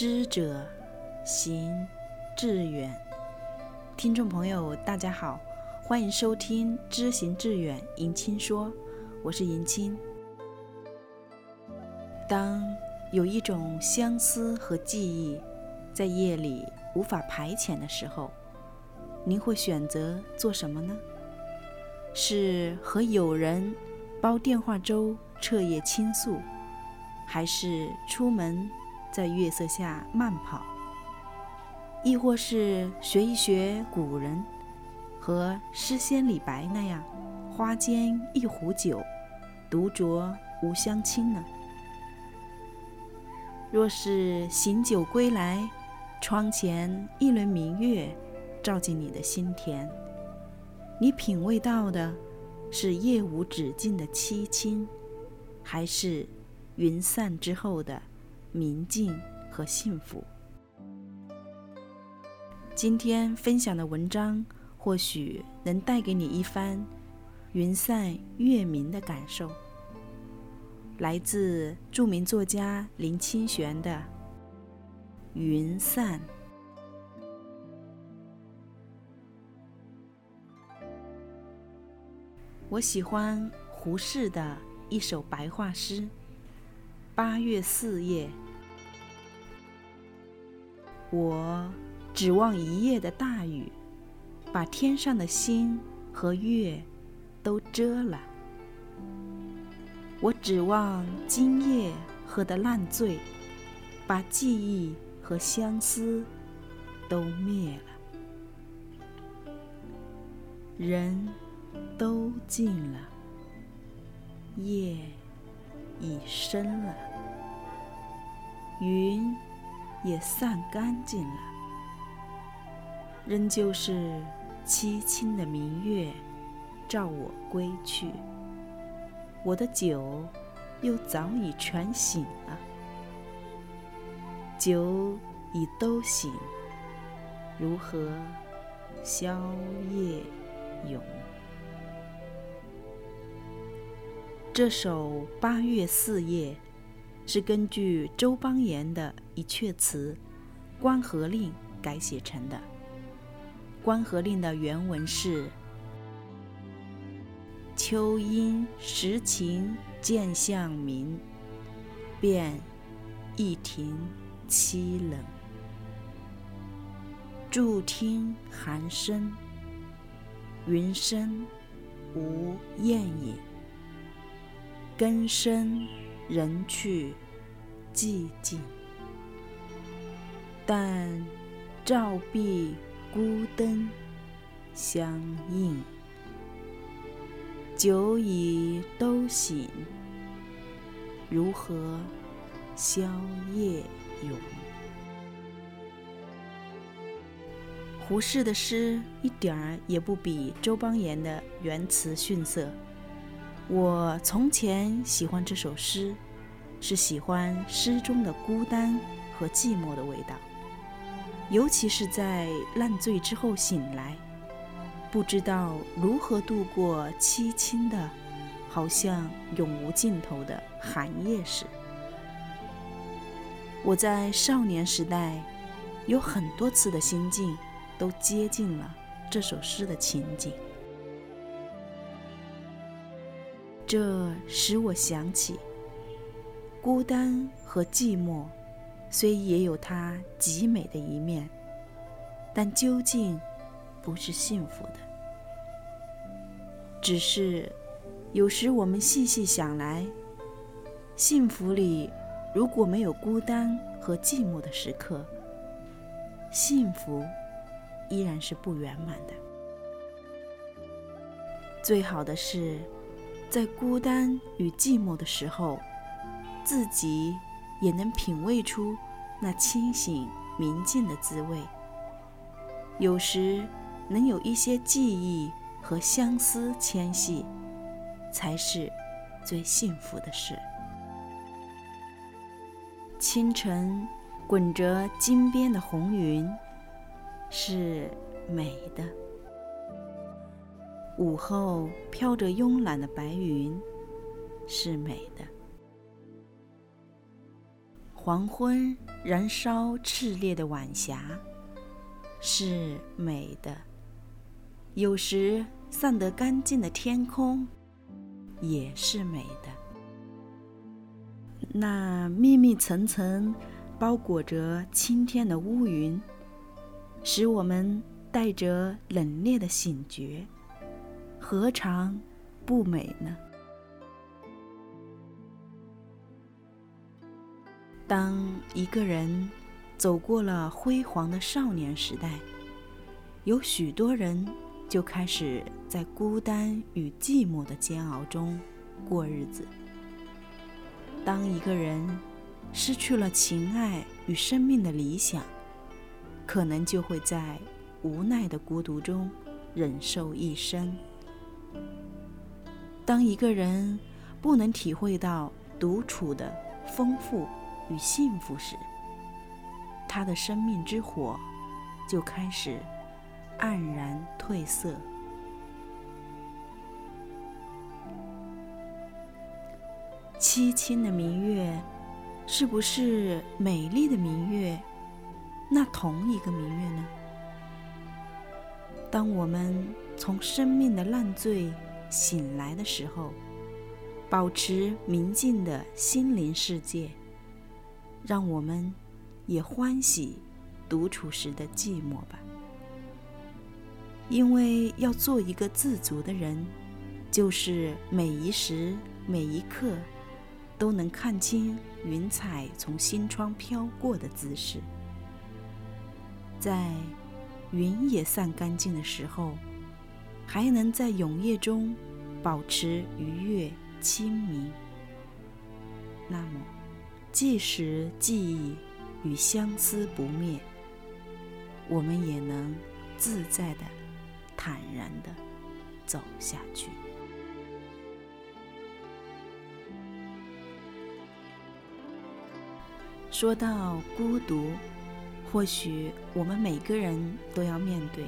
知者行致远。听众朋友，大家好，欢迎收听《知行致远》，迎亲说，我是迎亲。当有一种相思和记忆在夜里无法排遣的时候，您会选择做什么呢？是和友人煲电话粥彻夜倾诉，还是出门在月色下慢跑，亦或是学一学古人，和诗仙李白那样“花间一壶酒，独酌无相亲”呢？若是醒酒归来，窗前一轮明月。照进你的心田，你品味到的是夜无止境的凄清，还是云散之后的明净和幸福？今天分享的文章或许能带给你一番云散月明的感受。来自著名作家林清玄的《云散》。我喜欢胡适的一首白话诗《八月四夜》。我指望一夜的大雨，把天上的星和月都遮了。我指望今夜喝得烂醉，把记忆和相思都灭了。人。都尽了，夜已深了，云也散干净了，仍旧是凄清的明月照我归去。我的酒又早已全醒了，酒已都醒，如何宵夜永？这首《八月四夜》是根据周邦彦的一阙词《关河令》改写成的。《关河令》的原文是：“秋阴时晴渐向明，便一庭凄冷。伫听寒声，云深无雁影。”更深人去寂静，但照壁孤灯相映。酒已都醒，如何宵夜永？胡适的诗一点儿也不比周邦彦的原词逊色。我从前喜欢这首诗，是喜欢诗中的孤单和寂寞的味道，尤其是在烂醉之后醒来，不知道如何度过凄清的、好像永无尽头的寒夜时。我在少年时代有很多次的心境，都接近了这首诗的情景。这使我想起，孤单和寂寞，虽也有它极美的一面，但究竟不是幸福的。只是有时我们细细想来，幸福里如果没有孤单和寂寞的时刻，幸福依然是不圆满的。最好的是。在孤单与寂寞的时候，自己也能品味出那清醒明净的滋味。有时能有一些记忆和相思牵系，才是最幸福的事。清晨滚着金边的红云，是美的。午后飘着慵懒的白云，是美的；黄昏燃烧炽烈的晚霞，是美的；有时散得干净的天空，也是美的。那密密层层包裹着青天的乌云，使我们带着冷冽的醒觉，何尝不美呢？当一个人走过了辉煌的少年时代，有许多人就开始在孤单与寂寞的煎熬中过日子。当一个人失去了情爱与生命的理想，可能就会在无奈的孤独中忍受一生。当一个人不能体会到独处的丰富与幸福时，他的生命之火就开始黯然褪色。凄清的明月，是不是美丽的明月？那同一个明月呢？当我们从生命的烂醉醒来的时候，保持明净的心灵世界，让我们也欢喜独处时的寂寞吧。因为要做一个自足的人，就是每一时每一刻。都能看清云彩从心窗飘过的姿势，在云也散干净的时候，还能在永夜中保持愉悦清明。那么，即使记忆与相思不灭，我们也能自在的、坦然的走下去。说到孤独，或许我们每个人都要面对。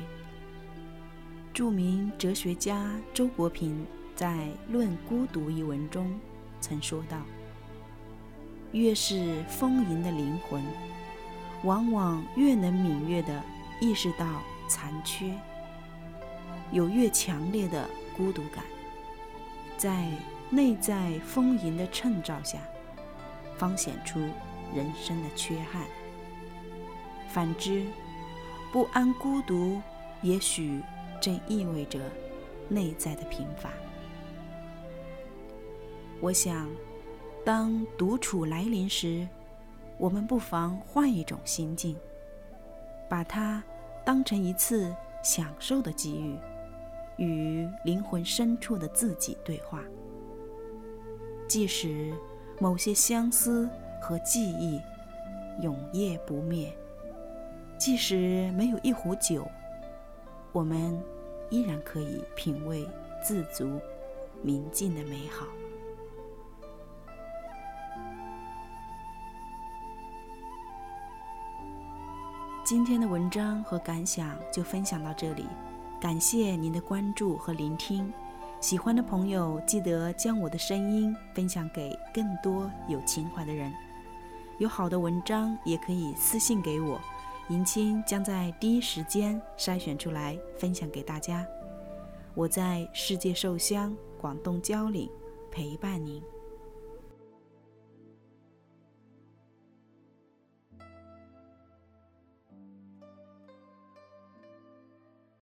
著名哲学家周国平在《论孤独》一文中曾说道：“越是丰盈的灵魂，往往越能敏锐地意识到残缺，有越强烈的孤独感。在内在丰盈的衬照下，方显出。”人生的缺憾。反之，不安、孤独，也许正意味着内在的贫乏。我想，当独处来临时，我们不妨换一种心境，把它当成一次享受的机遇，与灵魂深处的自己对话。即使某些相思。和记忆永夜不灭，即使没有一壶酒，我们依然可以品味自足、明净的美好。今天的文章和感想就分享到这里，感谢您的关注和聆听。喜欢的朋友记得将我的声音分享给更多有情怀的人。有好的文章也可以私信给我，迎亲将在第一时间筛选出来分享给大家。我在世界寿乡广东蕉岭陪伴您。